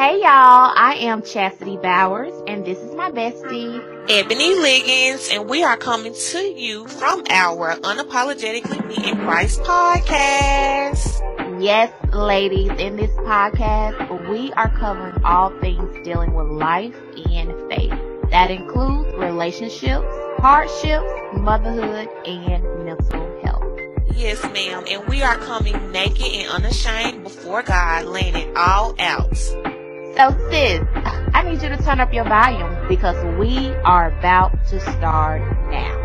Hey y'all, I am Chasity Bowers and this is my bestie, Ebony Liggins, and we are coming to you from our Unapologetically Me in Christ podcast. Yes, ladies, in this podcast, we are covering all things dealing with life and faith. That includes relationships, hardships, motherhood, and mental health. Yes, ma'am, and we are coming naked and unashamed before God, laying it all out. So sis, I need you to turn up your volume because we are about to start now.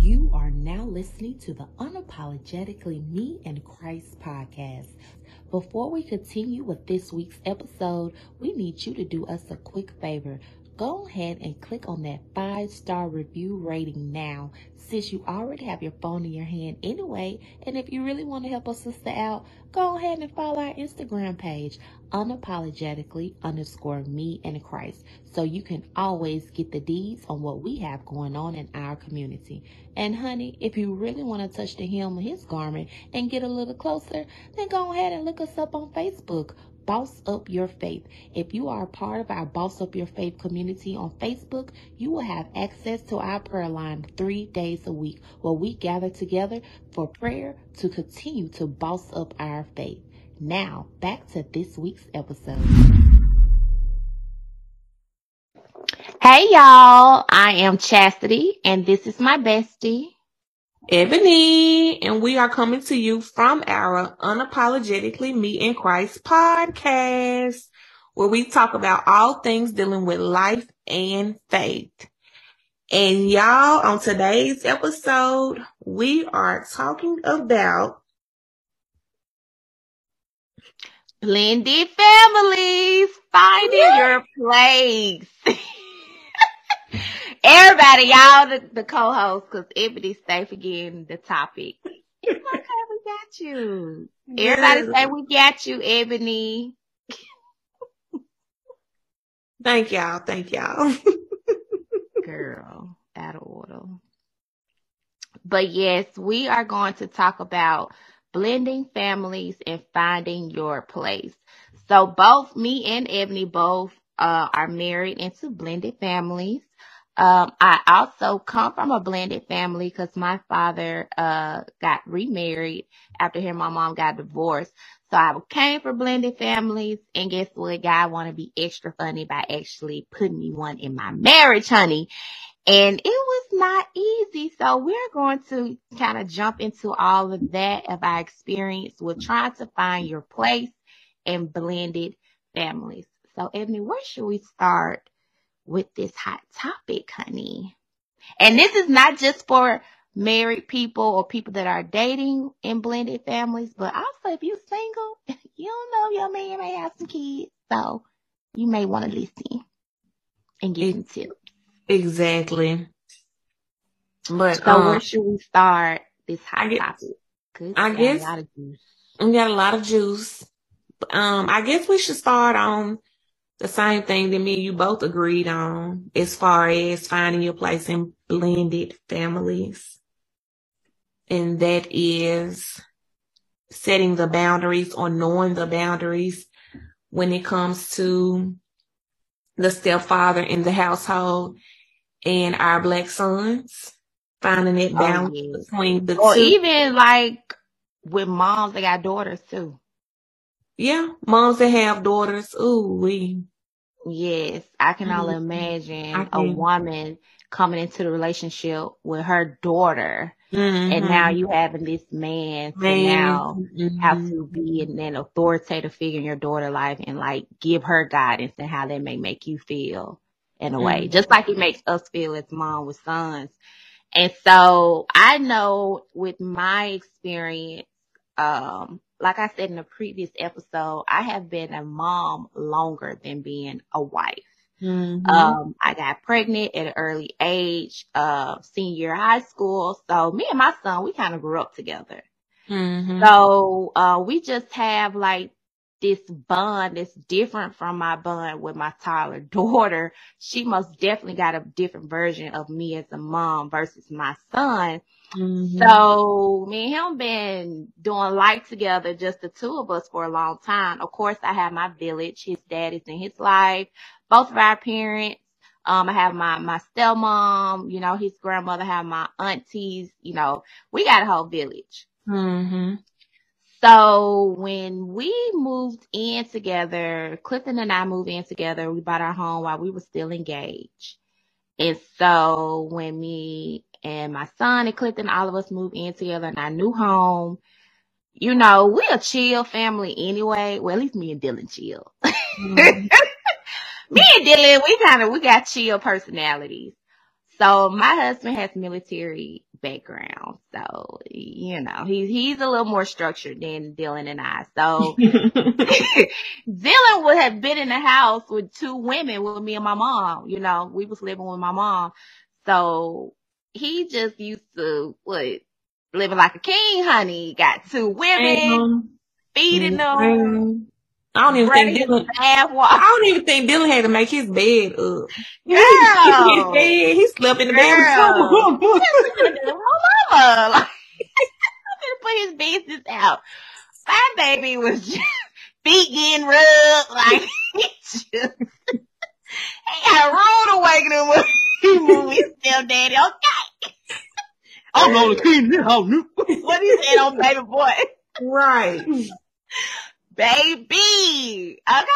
You are now listening to the Unapologetically Me in Christ podcast. Before we continue with this week's episode, we need you to do us a quick favor go ahead and click on that five star review rating now since you already have your phone in your hand anyway. And if you really want to help a sister out, go ahead and follow our Instagram page, unapologetically underscore me and Christ. So you can always get the deeds on what we have going on in our community. And honey, if you really want to touch the hem of his garment and get a little closer, then go ahead and look us up on Facebook Boss Up Your Faith. If you are a part of our Boss Up Your Faith community on Facebook, you will have access to our prayer line three days a week where we gather together for prayer to continue to boss up our faith. Now, back to this week's episode. Hey y'all, I am Chasity and this is my bestie. Ebony, and we are coming to you from our Unapologetically Me in Christ podcast, where we talk about all things dealing with life and faith. And y'all, on today's episode, we are talking about blended families, finding your place. Everybody, y'all, the, the co-host, because Ebony stay forgetting the topic. It's okay, we got you. Everybody say we got you, Ebony. Thank y'all. Thank y'all. Girl, out of order. But yes, we are going to talk about blending families and finding your place. So both me and Ebony both uh, are married into blended families. Um, I also come from a blended family because my father uh, got remarried after him. My mom got divorced. So I came from blended families, and guess what? God want to be extra funny by actually putting me one in my marriage, honey. And it was not easy. So we're going to kind of jump into all of that of our experience with trying to find your place in blended families. So Ebony, where should we start? With this hot topic, honey. And this is not just for married people or people that are dating in blended families, but also if you're single, you don't know your man may have some kids. So you may want to listen and get some tips. Exactly. But so um, where should we start this hot I topic? Good I guess a lot of juice. we got a lot of juice. Um, I guess we should start on the same thing that me and you both agreed on as far as finding your place in blended families. And that is setting the boundaries or knowing the boundaries when it comes to the stepfather in the household and our black sons. Finding that oh, balance oh, yes. between the or two. Or even like with moms that got daughters too. Yeah, moms that have daughters. Ooh, we. Yes, I can mm-hmm. only imagine a woman coming into the relationship with her daughter, mm-hmm. and now you having this man to man. now mm-hmm. have to be an, an authoritative figure in your daughter life and like give her guidance and how that may make you feel in a way, mm-hmm. just like it makes us feel as mom with sons. And so I know with my experience, um, like I said in the previous episode, I have been a mom longer than being a wife. Mm-hmm. Um, I got pregnant at an early age, uh, senior high school. So me and my son, we kind of grew up together. Mm-hmm. So, uh, we just have like this bond that's different from my bond with my toddler daughter. She most definitely got a different version of me as a mom versus my son. Mm-hmm. So me and him been doing life together, just the two of us for a long time. Of course, I have my village. His dad is in his life. Both of our parents. Um, I have my, my stepmom, you know, his grandmother, have my aunties, you know, we got a whole village. Mm-hmm. So when we moved in together, Clifton and I moved in together. We bought our home while we were still engaged. And so when me and my son and Clifton, all of us moved in together in our new home, you know, we a chill family anyway. Well, at least me and Dylan chill. Mm-hmm. me and Dylan, we kind of, we got chill personalities. So my husband has military background. So, you know, he's, he's a little more structured than Dylan and I. So Dylan would have been in the house with two women with me and my mom. You know, we was living with my mom. So he just used to what living like a king, honey. Got two women, feeding them. Mm-hmm. I don't even think Dylan. I don't even think Dylan had to make his bed up. Girl, his bed, he slept in the bed. Mama, like, put his business out. My baby was just feet getting rubbed, like he just he got a rude awakening when he moved his stepdaddy. Okay, I'm gonna clean this house. what he said on baby boy, right? baby. Okay.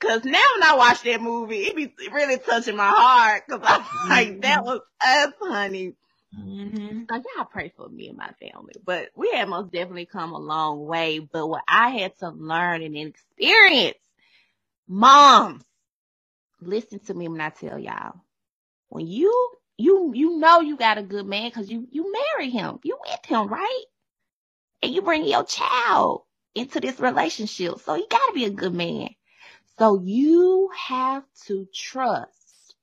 Cause now when I watch that movie, it be really touching my heart. Cause I'm mm-hmm. like, that was us, honey. Mm-hmm. So y'all pray for me and my family. But we have most definitely come a long way. But what I had to learn and experience, moms, listen to me when I tell y'all. When you, you, you know you got a good man cause you, you marry him. You with him, right? And you bring your child into this relationship. So you gotta be a good man. So you have to trust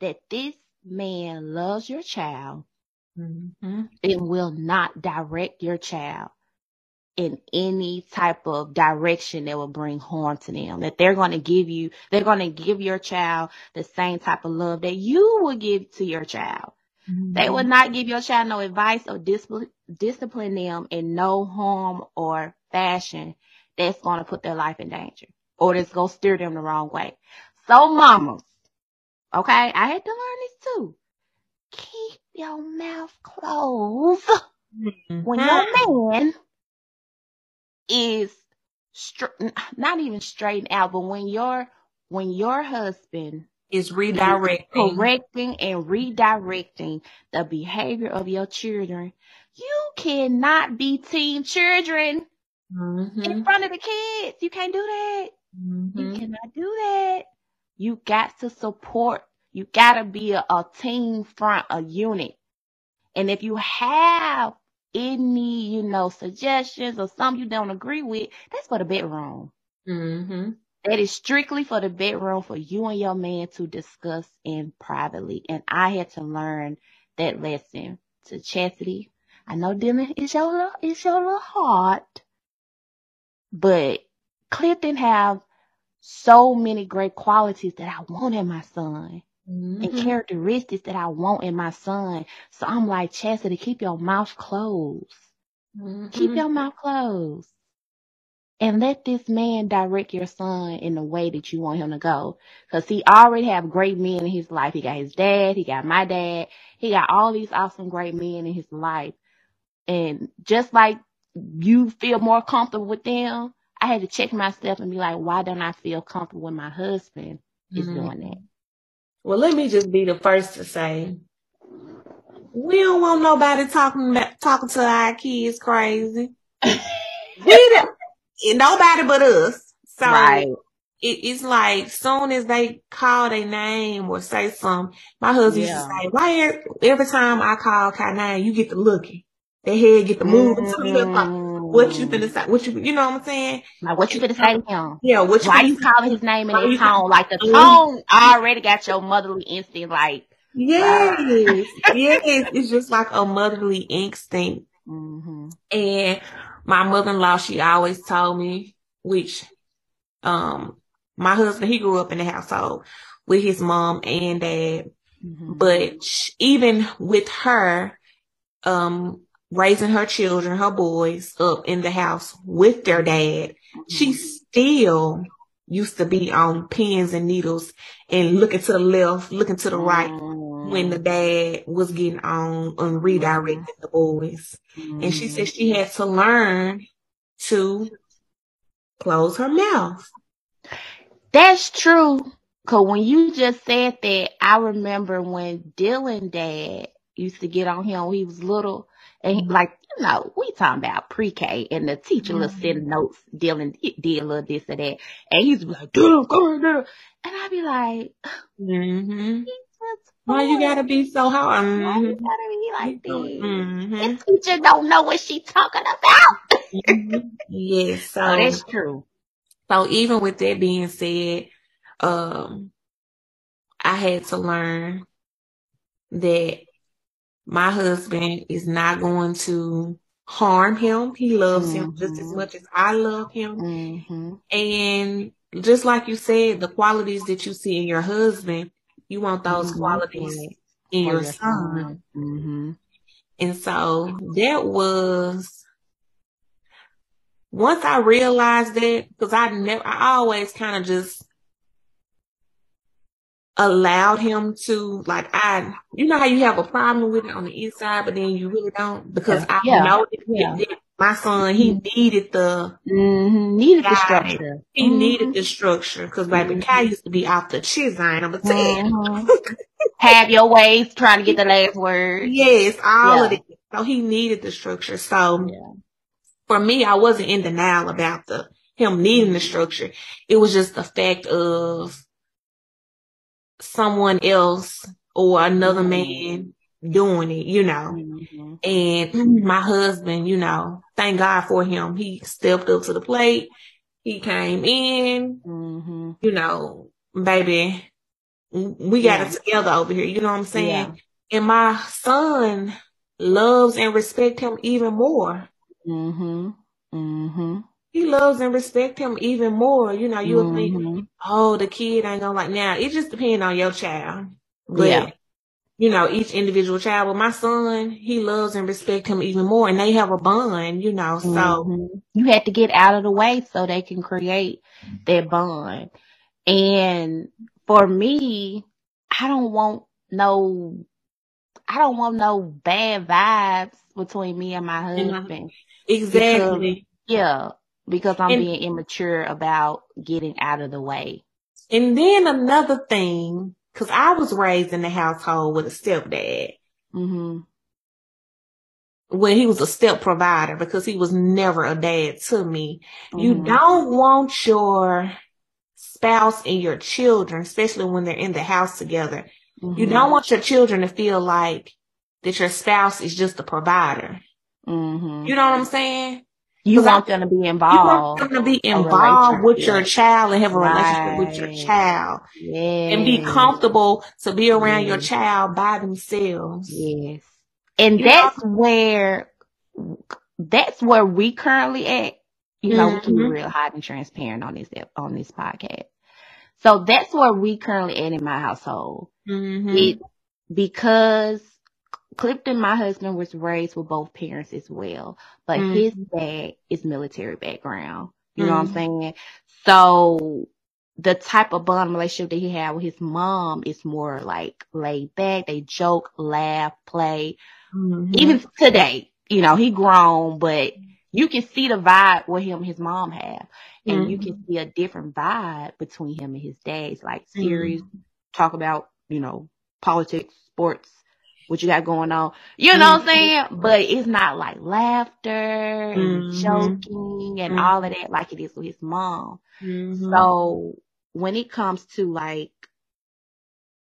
that this man loves your child mm-hmm. and will not direct your child in any type of direction that will bring harm to them. That they're going to give you, they're going to give your child the same type of love that you will give to your child. Mm-hmm. They will not give your child no advice or discipline, discipline them in no harm or fashion that's going to put their life in danger or that's going to steer them the wrong way. So mamas, okay, I had to learn this too. Keep your mouth closed mm-hmm. when your man is str- not even straightened out, but when your when your husband is redirecting, correcting and redirecting the behavior of your children, you cannot be team children mm-hmm. in front of the kids. You can't do that. Mm-hmm. You cannot do that. You got to support. You got to be a, a team front, a unit. And if you have any, you know, suggestions or something you don't agree with, that's for the bedroom. Mm-hmm. That is strictly for the bedroom for you and your man to discuss in privately. And I had to learn that lesson to Chasity. I know Dylan is your little, is your little heart. But Clifton have so many great qualities that I want in my son. Mm-hmm. And characteristics that I want in my son. So I'm like, Chasity, keep your mouth closed. Mm-hmm. Keep your mouth closed. And let this man direct your son in the way that you want him to go. Cause he already have great men in his life. He got his dad. He got my dad. He got all these awesome great men in his life. And just like you feel more comfortable with them, I had to check myself and be like, why don't I feel comfortable when my husband is mm-hmm. doing that? Well, let me just be the first to say, we don't want nobody talking about, talking to our kids crazy. we don't, nobody but us. So right. it, it's like soon as they call their name or say something, my husband yeah. used to say, why every time I call Kai name, you get the looking. Their head get to moving mm-hmm. Mm-hmm. What you finna say? What you, you know what I'm saying? Like what you finna say to him? Yeah. What you Why you calling his name in his tone? Like the tone already got your motherly instinct. Like yes, yes. It's just like a motherly instinct. Mm-hmm. And my mother-in-law, she always told me, which, um, my husband, he grew up in the household with his mom and dad. Mm-hmm. But even with her, um, raising her children, her boys up in the house with their dad, she mm-hmm. still used to be on pins and needles and looking to the left, looking to the right when the mm-hmm. dad was getting on and redirecting the boys. And she said she had to learn to close her mouth. That's true. Cause when you just said that, I remember when Dylan dad used to get on him when he was little. And he, like, you know, we talking about pre-K and the teacher mm-hmm. will send notes, dealing, did a little this or that. And he's like, Dylan, come on there. And I'd be like, mm-hmm. Why you gotta be so hard? Mm-hmm. Why you gotta be like this? Mm-hmm. The teacher don't know what she talking about. mm-hmm. Yes, so oh, that's true. So even with that being said, um, I had to learn that my husband is not going to harm him. He loves mm-hmm. him just as mm-hmm. much as I love him. Mm-hmm. And just like you said, the qualities that you see in your husband, you want those mm-hmm. qualities in your, your son. Mm-hmm. And so that was once I realized that, because I never, I always kind of just allowed him to like I you know how you have a problem with it on the inside but then you really don't because I yeah. know that, yeah. that, my son he mm-hmm. needed the mm-hmm. needed the structure he mm-hmm. needed the structure because baby mm-hmm. Kai used to be off the chisel I'm gonna tell mm-hmm. have your ways trying to get the last word yes all yeah. of it so he needed the structure so yeah. for me I wasn't in denial about the him needing the structure it was just the fact of someone else or another mm-hmm. man doing it, you know. Mm-hmm. And my husband, you know, thank God for him. He stepped up to the plate. He came in, mm-hmm. you know, baby, we got yeah. it together over here. You know what I'm saying? Yeah. And my son loves and respect him even more. Mm-hmm. Mm-hmm he loves and respect him even more. You know, you'll mm-hmm. think, oh, the kid ain't gonna like now. It just depends on your child. But, yeah. you know, each individual child. But my son, he loves and respect him even more and they have a bond, you know, so. Mm-hmm. You had to get out of the way so they can create that bond. And for me, I don't want no, I don't want no bad vibes between me and my husband. Exactly. Because, yeah because I'm and, being immature about getting out of the way. And then another thing, cause I was raised in the household with a stepdad. Mm-hmm. When he was a step provider because he was never a dad to me. Mm-hmm. You don't want your spouse and your children, especially when they're in the house together. Mm-hmm. You don't want your children to feel like that your spouse is just a provider. Mm-hmm. You know what I'm saying? You want them to be involved. You want them to be involved with your child and have a right. relationship with your child. Yes. And be comfortable to be around yes. your child by themselves. Yes. And you that's know? where, that's where we currently at. You know, mm-hmm. we can be real hot and transparent on this, on this podcast. So that's where we currently at in my household. Mm-hmm. It, because Clifton, my husband, was raised with both parents as well, but mm his dad is military background. You mm know what I'm mm. saying? So the type of bond relationship that he had with his mom is more like laid back. They joke, laugh, play. Mm-hmm. Even today, you know, he grown, but you can see the vibe with him and his mom have. And mm-hmm. you can see a different vibe between him and his dad. It's like serious, mm-hmm. talk about, you know, politics, sports, what you got going on. You know mm-hmm. what I'm mm-hmm. saying? But it's not like laughter and mm-hmm. joking and mm-hmm. all of that like it is with his mom. Mm-hmm. So when it comes to like,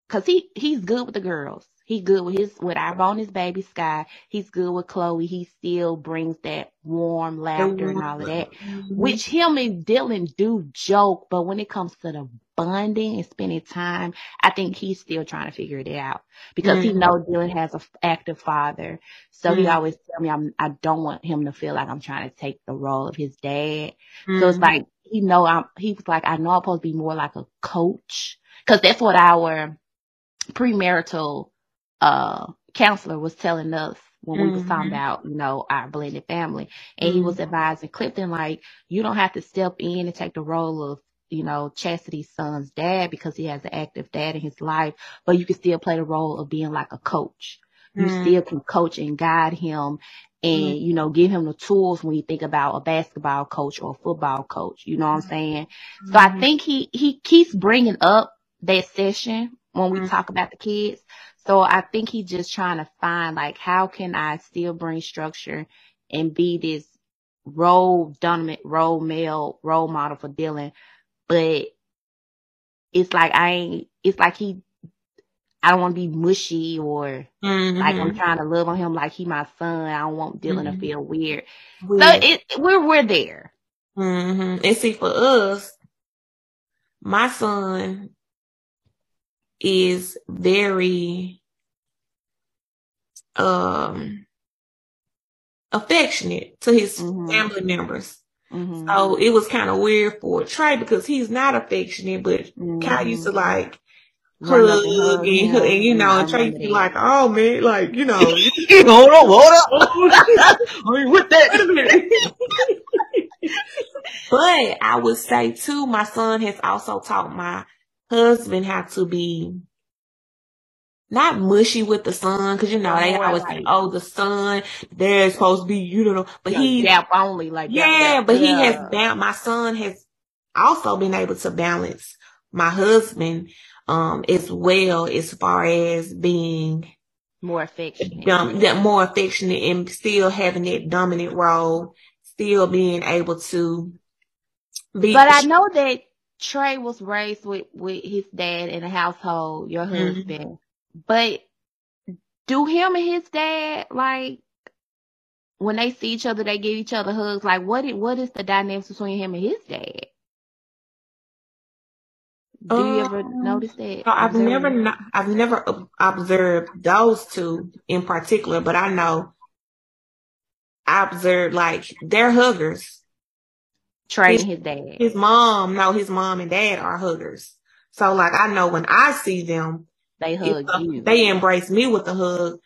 cause he, he's good with the girls. He good with his with our bonus baby Sky. He's good with Chloe. He still brings that warm laughter and all of that. Mm-hmm. Which him and Dylan do joke, but when it comes to the bonding and spending time, I think he's still trying to figure it out because mm-hmm. he knows Dylan has an active father. So mm-hmm. he always tell me I'm I don't want him to feel like I'm trying to take the role of his dad. So it's mm-hmm. like he know I'm he was like I know I'm supposed to be more like a coach because that's what our premarital uh, counselor was telling us when mm-hmm. we was talking mm-hmm. about, you know, our blended family. And mm-hmm. he was mm-hmm. advising Clifton, like, you don't have to step in and take the role of, you know, Chasity's son's dad because he has an active dad in his life, but you can still play the role of being like a coach. You mm-hmm. still can coach and guide him and, mm-hmm. you know, give him the tools when you think about a basketball coach or a football coach. You know what I'm saying? So I think he, he keeps bringing up that session when we talk about the kids so I think he's just trying to find like how can I still bring structure and be this role dominant role male role model for Dylan, but it's like I ain't it's like he I don't want to be mushy or mm-hmm. like I'm trying to love on him like he my son. I don't want Dylan mm-hmm. to feel weird. weird. So it we're we're there. Mm-hmm. And see for us, my son is very um affectionate to his mm-hmm. family members. Mm-hmm. So it was kind of weird for Trey because he's not affectionate, but mm-hmm. Kai used to like hug and, and, and, you know, and Trey be like, oh man, like, you know, hold on, hold up. I mean, with that. but I would say too, my son has also taught my husband how to be not mushy with the son, cause you know they always like, say, "Oh, the son, they're supposed to be, you know." But he gap only, like yeah, but he has balanced. My son has also been able to balance my husband, um, as well as far as being more affectionate, dom- that more affectionate, and still having that dominant role, still being able to be. But I know that Trey was raised with with his dad in a household, your mm-hmm. husband. Mm-hmm but do him and his dad like when they see each other, they give each other hugs. Like what? what is the dynamics between him and his dad? Do you ever um, notice that? I've never, I've never observed those two in particular, but I know I observed like they're huggers. Trey his, his dad. His mom, no, his mom and dad are huggers. So like I know when I see them, they hug uh, you. They embrace me with a hug.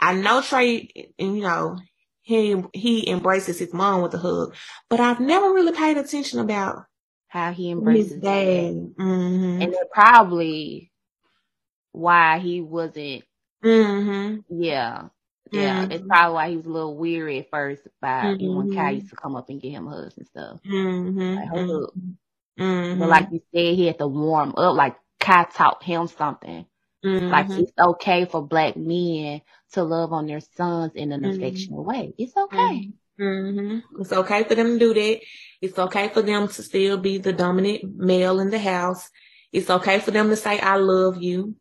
I know Trey, and you know, he he embraces his mom with a hug, but I've never really paid attention about how he embraces his dad, mm-hmm. and that's probably why he wasn't. Mm-hmm. Yeah, yeah, mm-hmm. it's probably why he was a little weary at first by mm-hmm. when Kai used to come up and get him hugs and stuff. Mm-hmm. Like, hug. Mm-hmm. But like you said, he had to warm up. Like Kai taught him something Mm-hmm. Like it's okay for black men to love on their sons in an mm-hmm. affectionate way. It's okay. Mm-hmm. It's okay for them to do that. It's okay for them to still be the dominant male in the house. It's okay for them to say, I love you.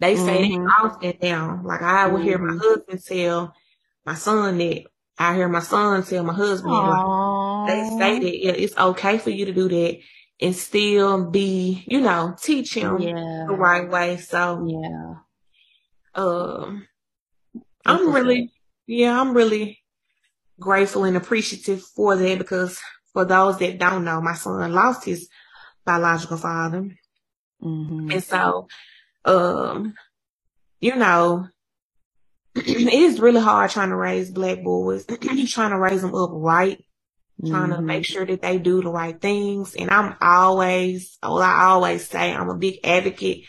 They say mm-hmm. that often now. Like I would hear my mm-hmm. husband tell my son that. I hear my son tell my husband that. They say that yeah, it's okay for you to do that and still be, you know, teach him yeah. the right way. So yeah. Um I'm really yeah, I'm really grateful and appreciative for that because for those that don't know, my son lost his biological father. Mm-hmm. And so um you know, it is really hard trying to raise black boys, trying to raise them up right trying mm-hmm. to make sure that they do the right things. And I'm always, well, I always say I'm a big advocate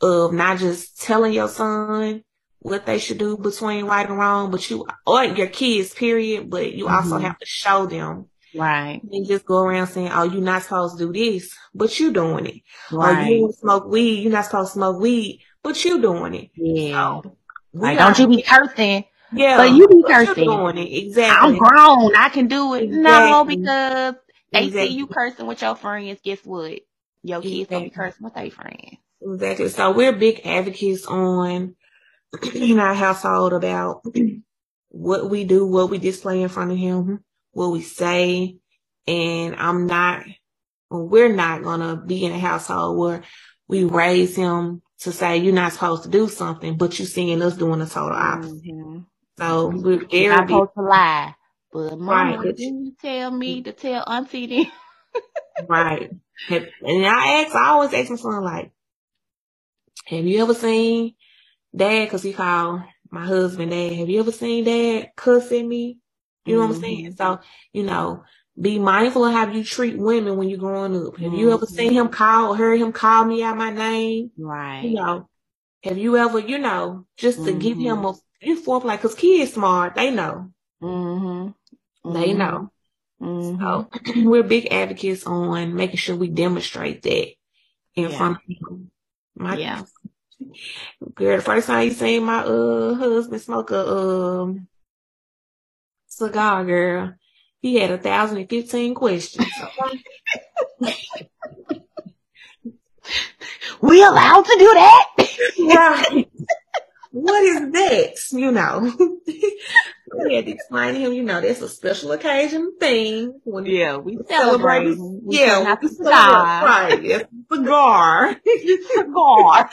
of not just telling your son what they should do between right and wrong, but you, or your kids, period, but you mm-hmm. also have to show them. Right. And just go around saying, oh, you're not supposed to do this, but you're doing it. Oh, right. Or you smoke weed, you're not supposed to smoke weed, but you're doing it. Yeah. So, like, don't you be cursing yeah. But you be cursing. Doing it. Exactly. I'm grown. I can do it. Exactly. No, because they exactly. see you cursing with your friends. Guess what? Your kids exactly. gonna be cursing with their friends. Exactly. So we're big advocates on in our household about what we do, what we display in front of him, what we say. And I'm not, we're not gonna be in a household where we raise him to say you're not supposed to do something, but you seeing us doing the total opposite. Mm-hmm. So we're not supposed to lie. But mama, right. didn't you tell me to tell auntie then? right. And I ask, I always ask my son like, have you ever seen dad? Cause he called my husband dad. Have you ever seen dad cuss at me? You know mm-hmm. what I'm saying? So, you know, be mindful of how you treat women when you're growing up. Have mm-hmm. you ever seen him call, or heard him call me out my name? Right. You know, have you ever, you know, just to mm-hmm. give him a you like cause kids smart, they know. Mm-hmm. They know. Mm-hmm. So we're big advocates on making sure we demonstrate that in yeah. front of him. My yeah. Girl, the first time you seen my uh husband smoke a um cigar, girl, he had a thousand and fifteen questions. we allowed to do that? right what is that? You know, we had to explain to him, you know, that's a special occasion thing. When yeah, we celebrate. We yeah, we celebrate. Right, it's cigar. cigar.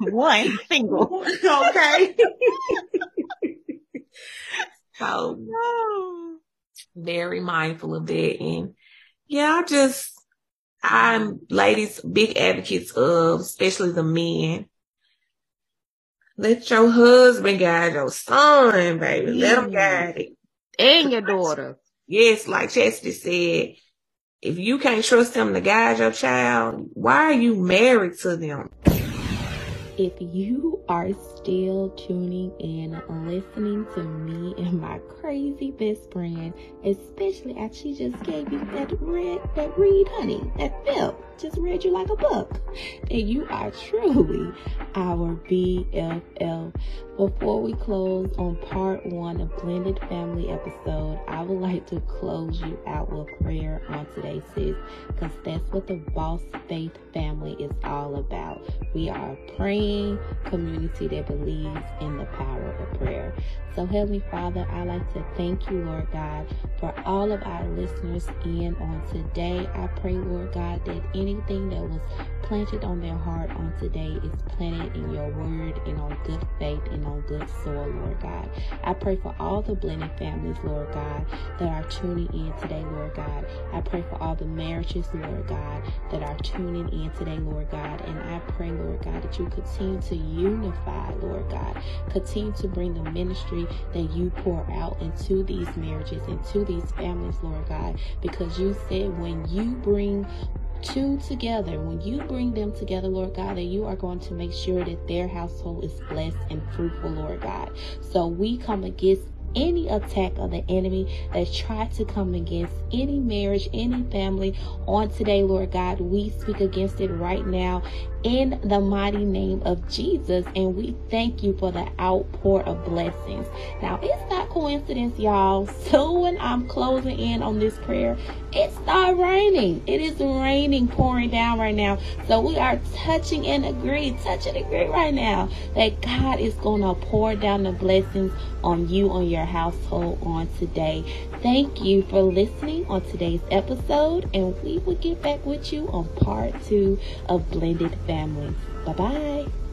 One single. Okay. So, very mindful of that. And yeah, I just, I'm ladies, big advocates of, especially the men let your husband guide your son, baby. Let him guide it. And your daughter. Yes, like Chasity said, if you can't trust them to guide your child, why are you married to them? If you are still tuning in, listening to me and my crazy best friend, especially as she just gave you that read, that read, honey, that film, just read you like a book, And you are truly our BFF. Before we close on part one of Blended Family episode, I would like to close you out with prayer on today, sis, because that's what the Boss Faith family is all about. We are a praying community that believes in the power of prayer. So, Heavenly Father, I like to thank you, Lord God, for all of our listeners in on today. I pray, Lord God, that anything that was planted on their heart on today is planted in your word and on good faith and on good soil, Lord God. I pray for all the blended families, Lord God, that are tuning in today, Lord God. I pray for all the marriages, Lord God, that are tuning in today, Lord God. And I pray, Lord God, that you continue to unify, Lord God. Continue to bring the ministry that you pour out into these marriages, into these families, Lord God, because you said when you bring two together, when you bring them together, Lord God, that you are going to make sure that their household is blessed and fruitful, Lord God. So we come against any attack of the enemy that tried to come against any marriage, any family on today, Lord God. We speak against it right now in the mighty name of Jesus. And we thank you for the outpour of blessings. Now, it's not coincidence, y'all. So when I'm closing in on this prayer, it started raining. It is raining, pouring down right now. So we are touching and agree, touch and agree right now that God is going to pour down the blessings on you, on your household on today. Thank you for listening on today's episode, and we will get back with you on part two of Blended Families. Bye bye.